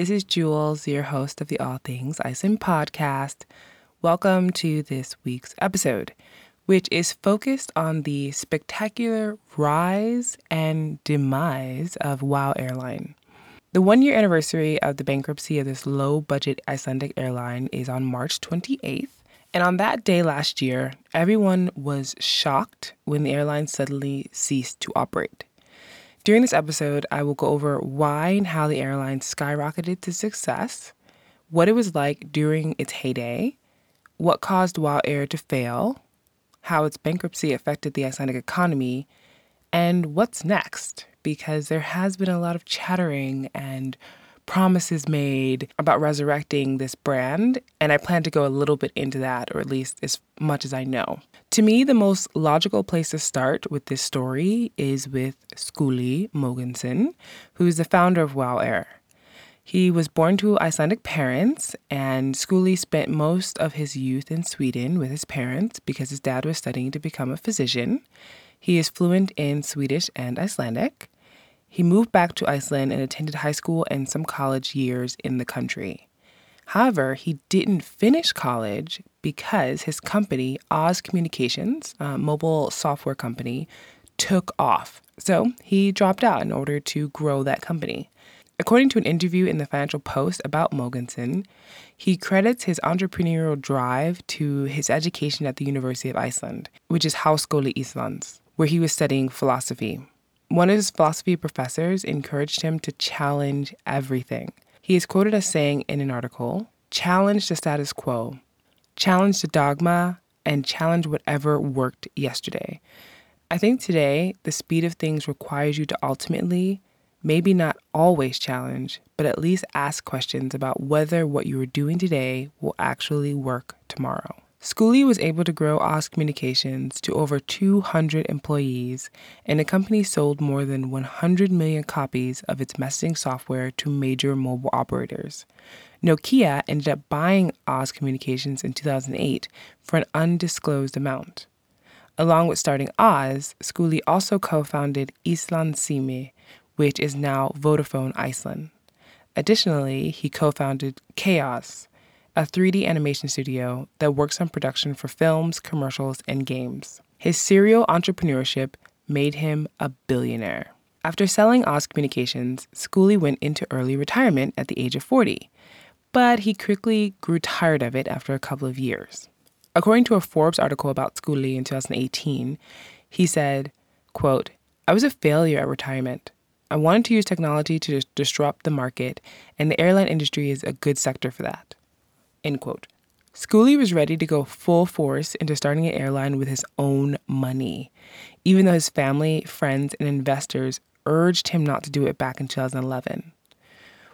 this is Jules, your host of the All Things Iceland podcast. Welcome to this week's episode, which is focused on the spectacular rise and demise of WOW Airline. The one year anniversary of the bankruptcy of this low budget Icelandic airline is on March 28th. And on that day last year, everyone was shocked when the airline suddenly ceased to operate. During this episode, I will go over why and how the airline skyrocketed to success, what it was like during its heyday, what caused WOW Air to fail, how its bankruptcy affected the Icelandic economy, and what's next, because there has been a lot of chattering and promises made about resurrecting this brand, and I plan to go a little bit into that, or at least as much as I know. To me, the most logical place to start with this story is with Skuli Mogensen, who is the founder of WOW Air. He was born to Icelandic parents, and Skuli spent most of his youth in Sweden with his parents because his dad was studying to become a physician. He is fluent in Swedish and Icelandic. He moved back to Iceland and attended high school and some college years in the country. However, he didn't finish college because his company, Oz Communications, a mobile software company, took off. So he dropped out in order to grow that company. According to an interview in the Financial Post about Mogensen, he credits his entrepreneurial drive to his education at the University of Iceland, which is Háskóli Íslands, where he was studying philosophy. One of his philosophy professors encouraged him to challenge everything. He is quoted as saying in an article challenge the status quo, challenge the dogma, and challenge whatever worked yesterday. I think today, the speed of things requires you to ultimately, maybe not always challenge, but at least ask questions about whether what you are doing today will actually work tomorrow. Skuli was able to grow Oz Communications to over 200 employees, and the company sold more than 100 million copies of its messaging software to major mobile operators. Nokia ended up buying Oz Communications in 2008 for an undisclosed amount. Along with starting Oz, Skuli also co founded Íslandssími, which is now Vodafone Iceland. Additionally, he co founded Chaos, a 3D animation studio that works on production for films, commercials, and games. His serial entrepreneurship made him a billionaire. After selling Oz Communications, Skuli went into early retirement at the age of 40, but he quickly grew tired of it after a couple of years. According to a Forbes article about Skuli in 2018, he said, quote, I was a failure at retirement. I wanted to use technology to disrupt the market, and the airline industry is a good sector for that. End quote. Skuli was ready to go full force into starting an airline with his own money, even though his family, friends, and investors urged him not to do it back in 2011.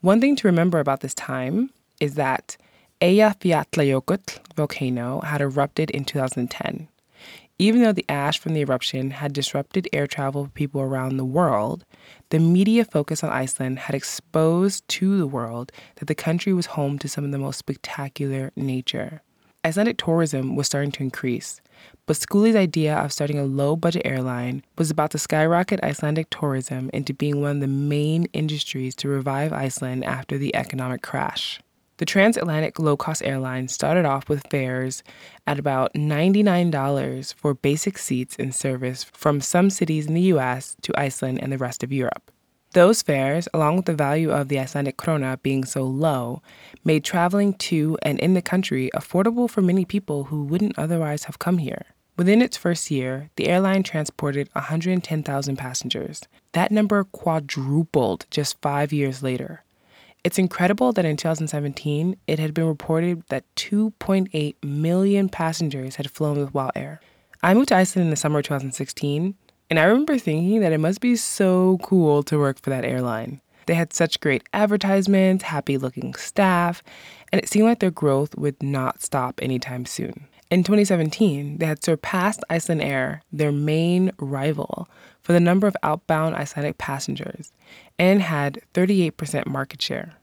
One thing to remember about this time is that Eyjafjallajökull volcano had erupted in 2010. Even though the ash from the eruption had disrupted air travel for people around the world, the media focus on Iceland had exposed to the world that the country was home to some of the most spectacular nature. Icelandic tourism was starting to increase, but Skuli's idea of starting a low budget airline was about to skyrocket Icelandic tourism into being one of the main industries to revive Iceland after the economic crash. The transatlantic low cost airline started off with fares at about $99 for basic seats in service from some cities in the US to Iceland and the rest of Europe. Those fares, along with the value of the Icelandic krona being so low, made traveling to and in the country affordable for many people who wouldn't otherwise have come here. Within its first year, the airline transported 110,000 passengers. That number quadrupled just five years later. It's incredible that in 2017, it had been reported that 2.8 million passengers had flown with WOW Air. I moved to Iceland in the summer of 2016, and I remember thinking that it must be so cool to work for that airline. They had such great advertisements, happy looking staff, and it seemed like their growth would not stop anytime soon. In 2017, they had surpassed Icelandair, their main rival, for the number of outbound Icelandic passengers and had 38% market share.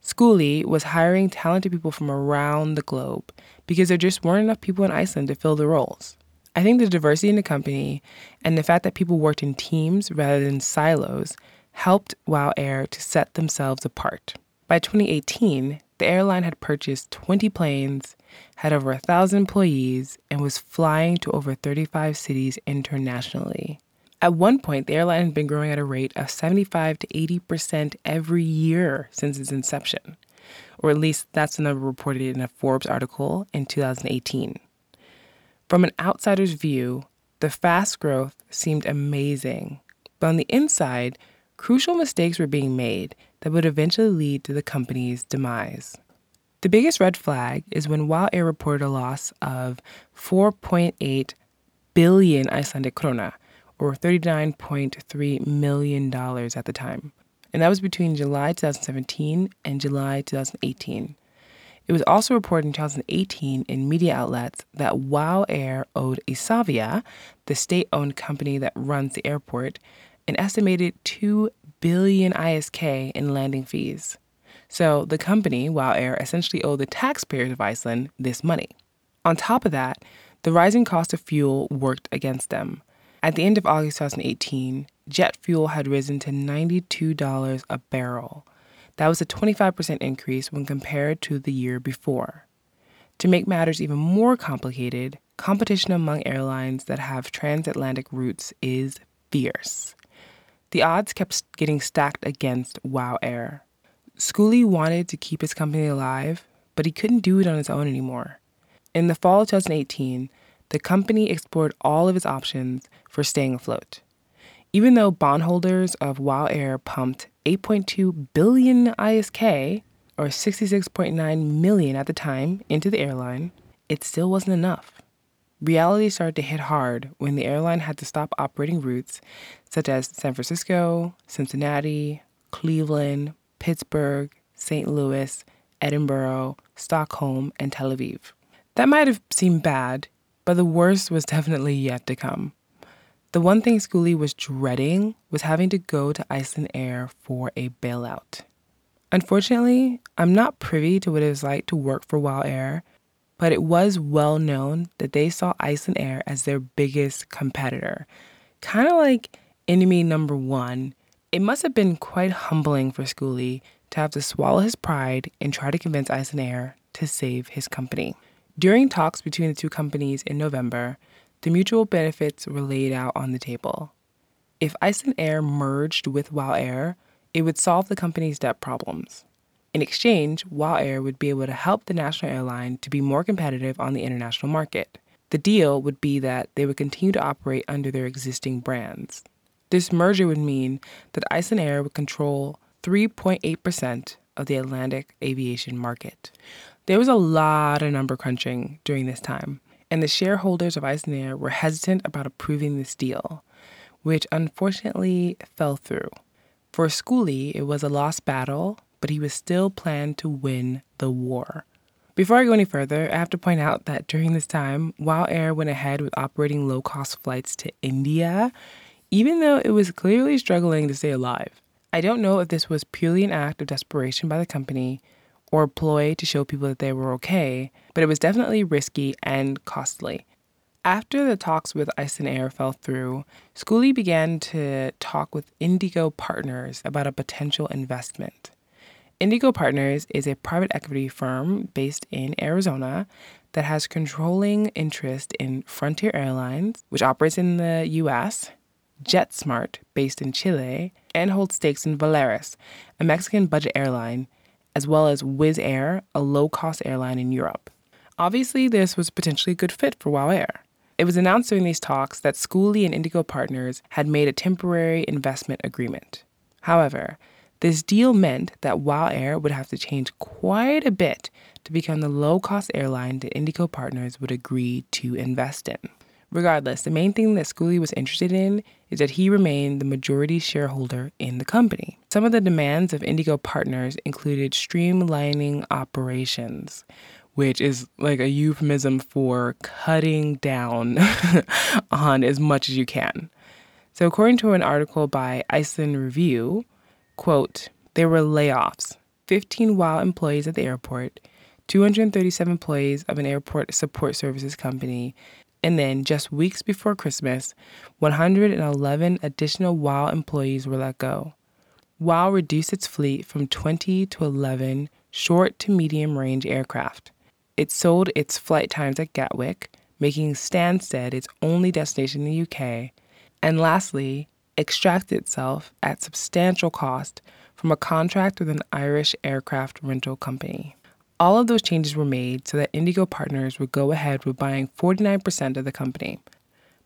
Skuli was hiring talented people from around the globe because there just weren't enough people in Iceland to fill the roles. I think the diversity in the company and the fact that people worked in teams rather than silos helped WOW Air to set themselves apart. By 2018, the airline had purchased 20 planes, had over a 1,000 employees, and was flying to over 35 cities internationally. At one point, the airline had been growing at a rate of 75 to 80% every year since its inception, or at least that's the number reported in a Forbes article in 2018. From an outsider's view, the fast growth seemed amazing, but on the inside, crucial mistakes were being made that would eventually lead to the company's demise. The biggest red flag is when WOW Air reported a loss of 4.8 billion Icelandic krona, or $39.3 million at the time. And that was between July 2017 and July 2018. It was also reported in 2018 in media outlets that WOW Air owed Isavia, the state owned company that runs the airport, an estimated 2 billion ISK in landing fees. So the company, WOW Air, essentially owed the taxpayers of Iceland this money. On top of that, the rising cost of fuel worked against them. At the end of August 2018, jet fuel had risen to $92 a barrel. That was a 25% increase when compared to the year before. To make matters even more complicated, competition among airlines that have transatlantic routes is fierce. The odds kept getting stacked against WOW Air. Skuli wanted to keep his company alive, but he couldn't do it on his own anymore. In the fall of 2018, the company explored all of its options for staying afloat. Even though bondholders of WOW Air pumped 8.2 billion ISK, or 66.9 million at the time, into the airline, it still wasn't enough. Reality started to hit hard when the airline had to stop operating routes such as San Francisco, Cincinnati, Cleveland, Pittsburgh, St. Louis, Edinburgh, Stockholm, and Tel Aviv. That might have seemed bad, but the worst was definitely yet to come. The one thing Skuli was dreading was having to go to Icelandair for a bailout. Unfortunately, I'm not privy to what it was like to work for WOW Air, but it was well known that they saw Icelandair as their biggest competitor. Kind of like enemy number one. It must have been quite humbling for Skuli to have to swallow his pride and try to convince Air to save his company. During talks between the two companies in November, the mutual benefits were laid out on the table. If Air merged with WOW Air, it would solve the company's debt problems. In exchange, WOW Air would be able to help the national airline to be more competitive on the international market. The deal would be that they would continue to operate under their existing brands. This merger would mean that Icelandair would control 3.8% of the Atlantic aviation market. There was a lot of number crunching during this time, and the shareholders of Icelandair were hesitant about approving this deal, which unfortunately fell through. For Skuli, it was a lost battle but he was still planned to win the war. Before I go any further, I have to point out that during this time, WOW Air went ahead with operating low cost flights to India, even though it was clearly struggling to stay alive. I don't know if this was purely an act of desperation by the company or a ploy to show people that they were okay, but it was definitely risky and costly. After the talks with Icelandair fell through, Skuli began to talk with Indigo partners about a potential investment. Indigo Partners is a private equity firm based in Arizona that has controlling interest in Frontier Airlines, which operates in the US, JetSmart, based in Chile, and holds stakes in Volaris, a Mexican budget airline, as well as Wizz Air, a low cost airline in Europe. Obviously, this was potentially a good fit for WOW Air. It was announced during these talks that Skuli and Indigo Partners had made a temporary investment agreement. However, this deal meant that WOW Air would have to change quite a bit to become the low cost airline that Indigo Partners would agree to invest in. Regardless, the main thing that Skuli was interested in is that he remained the majority shareholder in the company. Some of the demands of Indigo Partners included streamlining operations, which is like a euphemism for cutting down on as much as you can. So, according to an article by Iceland Review, Quote, there were layoffs 15 WOW employees at the airport, 237 employees of an airport support services company, and then just weeks before Christmas, 111 additional WOW employees were let go. WOW reduced its fleet from 20 to 11 short to medium range aircraft. It sold its flight times at Gatwick, making Stansted its only destination in the UK, and lastly, extracted itself at substantial cost from a contract with an Irish aircraft rental company. All of those changes were made so that Indigo Partners would go ahead with buying 49% of the company.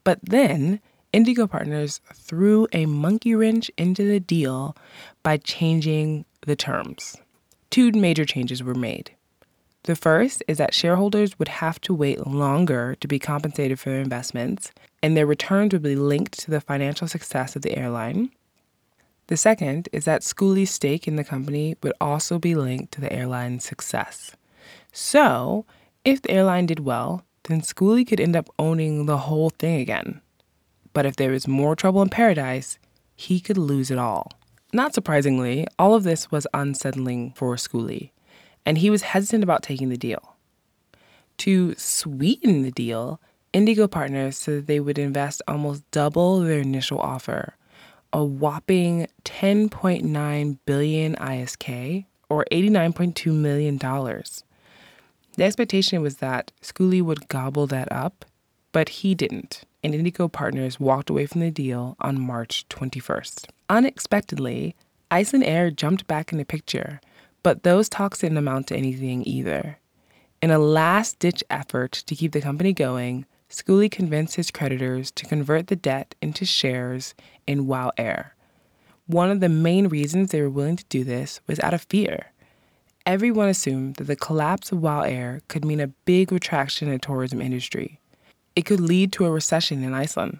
But then, Indigo Partners threw a monkey wrench into the deal by changing the terms. Two major changes were made. The first is that shareholders would have to wait longer to be compensated for their investments, and their returns would be linked to the financial success of the airline. The second is that Skuli's stake in the company would also be linked to the airline's success. So, if the airline did well, then Skuli could end up owning the whole thing again. But if there was more trouble in paradise, he could lose it all. Not surprisingly, all of this was unsettling for Skuli, and he was hesitant about taking the deal. To sweeten the deal, Indigo Partners said they would invest almost double their initial offer, a whopping 10.9 billion ISK or 89.2 million dollars. The expectation was that Skuli would gobble that up, but he didn't, and Indigo Partners walked away from the deal on March 21st. Unexpectedly, Icelandair jumped back in the picture, but those talks didn't amount to anything either. In a last ditch effort to keep the company going, Skuli convinced his creditors to convert the debt into shares in WOW Air. One of the main reasons they were willing to do this was out of fear. Everyone assumed that the collapse of WOW Air could mean a big retraction in the tourism industry. It could lead to a recession in Iceland.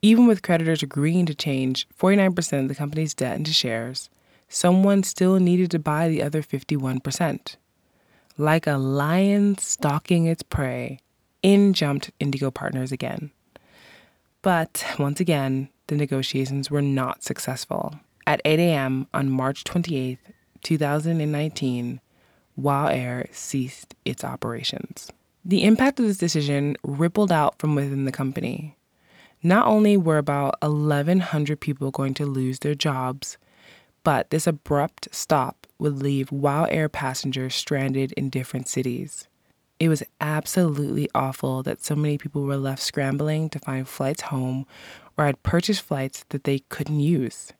Even with creditors agreeing to change 49% of the company's debt into shares, someone still needed to buy the other 51%. Like a lion stalking its prey, in jumped Indigo Partners again. But once again, the negotiations were not successful. At 8 a.m. on March 28, 2019, WOW Air ceased its operations. The impact of this decision rippled out from within the company. Not only were about 1,100 people going to lose their jobs, but this abrupt stop would leave WOW Air passengers stranded in different cities. It was absolutely awful that so many people were left scrambling to find flights home or had purchased flights that they couldn't use.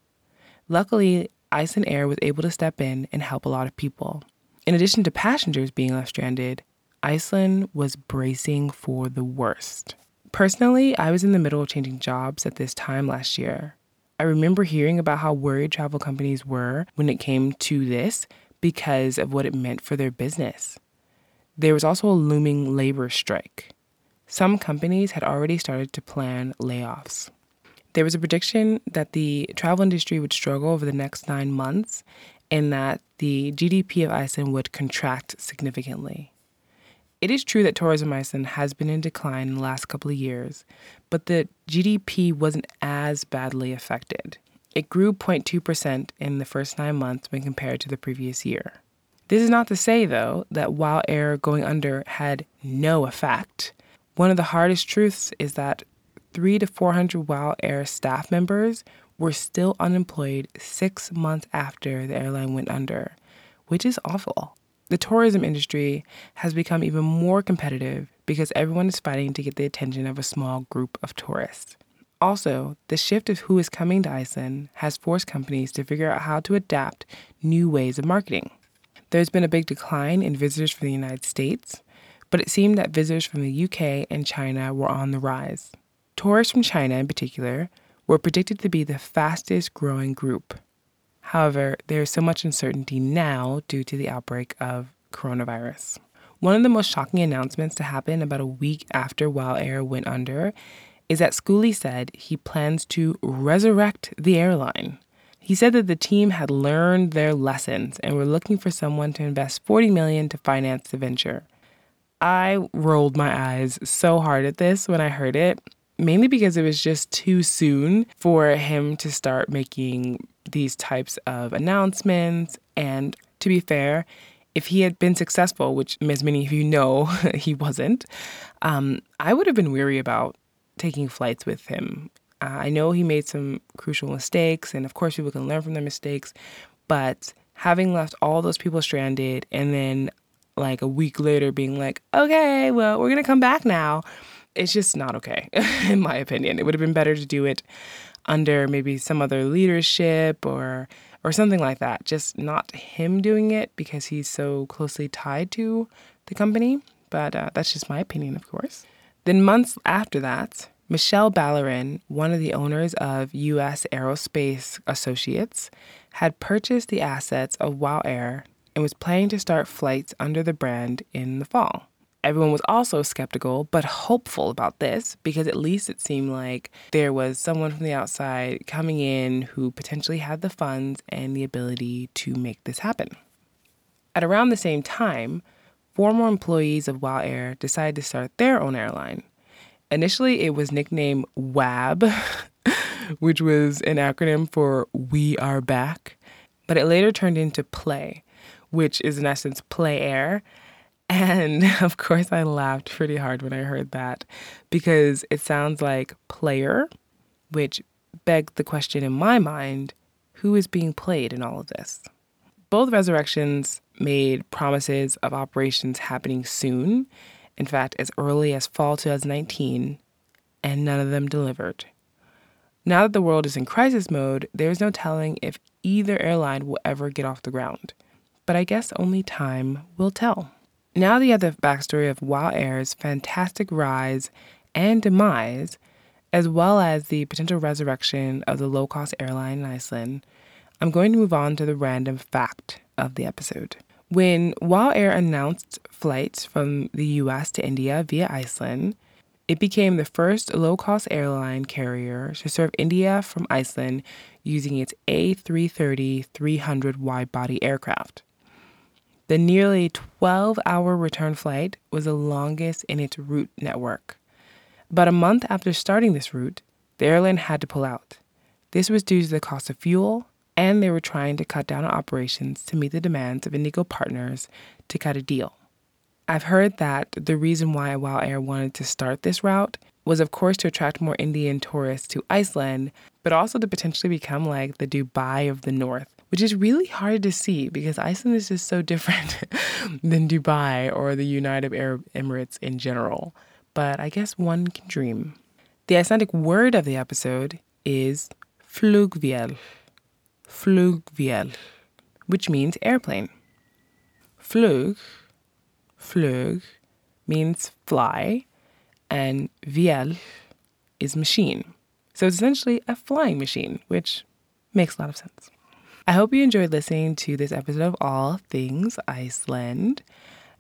Luckily, Icelandair was able to step in and help a lot of people. In addition to passengers being left stranded, Iceland was bracing for the worst. Personally, I was in the middle of changing jobs at this time last year. I remember hearing about how worried travel companies were when it came to this because of what it meant for their business. There was also a looming labor strike. Some companies had already started to plan layoffs. There was a prediction that the travel industry would struggle over the next nine months and that the GDP of Iceland would contract significantly. It is true that tourism Iceland has been in decline in the last couple of years, but the GDP wasn't as badly affected. It grew 0.2% in the first nine months when compared to the previous year. This is not to say, though, that WOW Air going under had no effect. One of the hardest truths is that three to 400 WOW Air staff members were still unemployed six months after the airline went under, which is awful. The tourism industry has become even more competitive because everyone is fighting to get the attention of a small group of tourists. Also, the shift of who is coming to Iceland has forced companies to figure out how to adapt new ways of marketing. There's been a big decline in visitors from the United States, but it seemed that visitors from the UK and China were on the rise. Tourists from China, in particular, were predicted to be the fastest growing group. However, there is so much uncertainty now due to the outbreak of coronavirus. One of the most shocking announcements to happen about a week after WOW Air went under is that Skuli said he plans to resurrect the airline. He said that the team had learned their lessons and were looking for someone to invest 40 million to finance the venture. I rolled my eyes so hard at this when I heard it, mainly because it was just too soon for him to start making these types of announcements. And to be fair, if he had been successful, which as many of you know he wasn't, um, I would have been weary about taking flights with him Uh, I know he made some crucial mistakes, and of course, people can learn from their mistakes, but having left all those people stranded and then like a week later being like, okay, well, we're going to come back now, it's just not okay, in my opinion. It would have been better to do it under maybe some other leadership or or something like that. Just not him doing it because he's so closely tied to the company. But uh, that's just my opinion, of course. Then months after that, Michele Ballarin, one of the owners of U.S. Aerospace Associates, had purchased the assets of WOW Air and was planning to start flights under the brand in the fall. Everyone was also skeptical but hopeful about this because at least it seemed like there was someone from the outside coming in who potentially had the funds and the ability to make this happen. At around the same time, former employees of WOW Air decided to start their own airline. Initially, it was nicknamed WAB, which was an acronym for We Are Back, but it later turned into Play, which is in essence Play Air. And of course, I laughed pretty hard when I heard that because it sounds like player, which begged the question in my mind who is being played in all of this? Both resurrections made promises of operations happening soon, in fact, as early as fall 2019, and none of them delivered. Now that the world is in crisis mode, there's no telling if either airline will ever get off the ground. But I guess only time will tell. Now the other backstory of WOW Air's fantastic rise and demise, as well as the potential resurrection of the low cost airline in Iceland, I'm going to move on to the random fact of the episode. When WOW Air announced flights from the US to India via Iceland, it became the first low cost airline carrier to serve India from Iceland using its A330 300 wide body aircraft. The nearly 12 hour return flight was the longest in its route network. About a month after starting this route, the airline had to pull out. This was due to the cost of fuel, and they were trying to cut down on operations to meet the demands of Indigo partners to cut a deal. I've heard that the reason why WOW Air wanted to start this route was, of course, to attract more Indian tourists to Iceland, but also to potentially become like the Dubai of the North, which is really hard to see because Iceland is just so different than Dubai or the United Arab Emirates in general. But I guess one can dream. The Icelandic word of the episode is flugvél. Flugvél, which means airplane. Flug flug means fly, and vél is machine. So it's essentially a flying machine, which makes a lot of sense. I hope you enjoyed listening to this episode of All Things Iceland.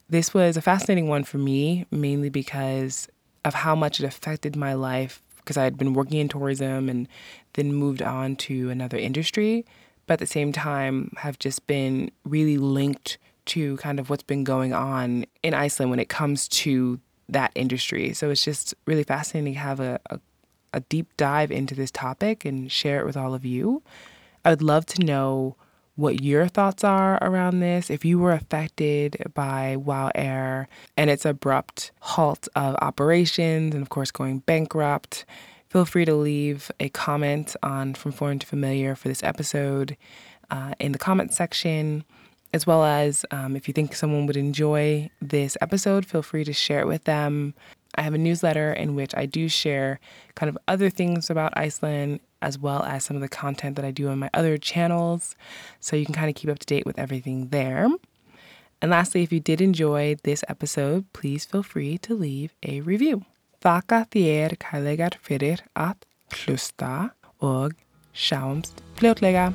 This was a fascinating one for me, mainly because of how much it affected my life because I had been working in tourism and then moved on to another industry, but at the same time have just been really linked to kind of what's been going on in Iceland when it comes to that industry. So it's just really fascinating to have a, a, a deep dive into this topic and share it with all of you. I would love to know what your thoughts are around this. If you were affected by WOW Air and its abrupt halt of operations and, of course, going bankrupt, feel free to leave a comment on From Foreign to Familiar for this episode uh, in the comment section as well as um, if you think someone would enjoy this episode, feel free to share it with them. I have a newsletter in which I do share kind of other things about Iceland, as well as some of the content that I do on my other channels. So you can kind of keep up to date with everything there. And lastly, if you did enjoy this episode, please feel free to leave a review. Þakka þér kærlegar fyrir að hlusta og sjáumst fljótlega.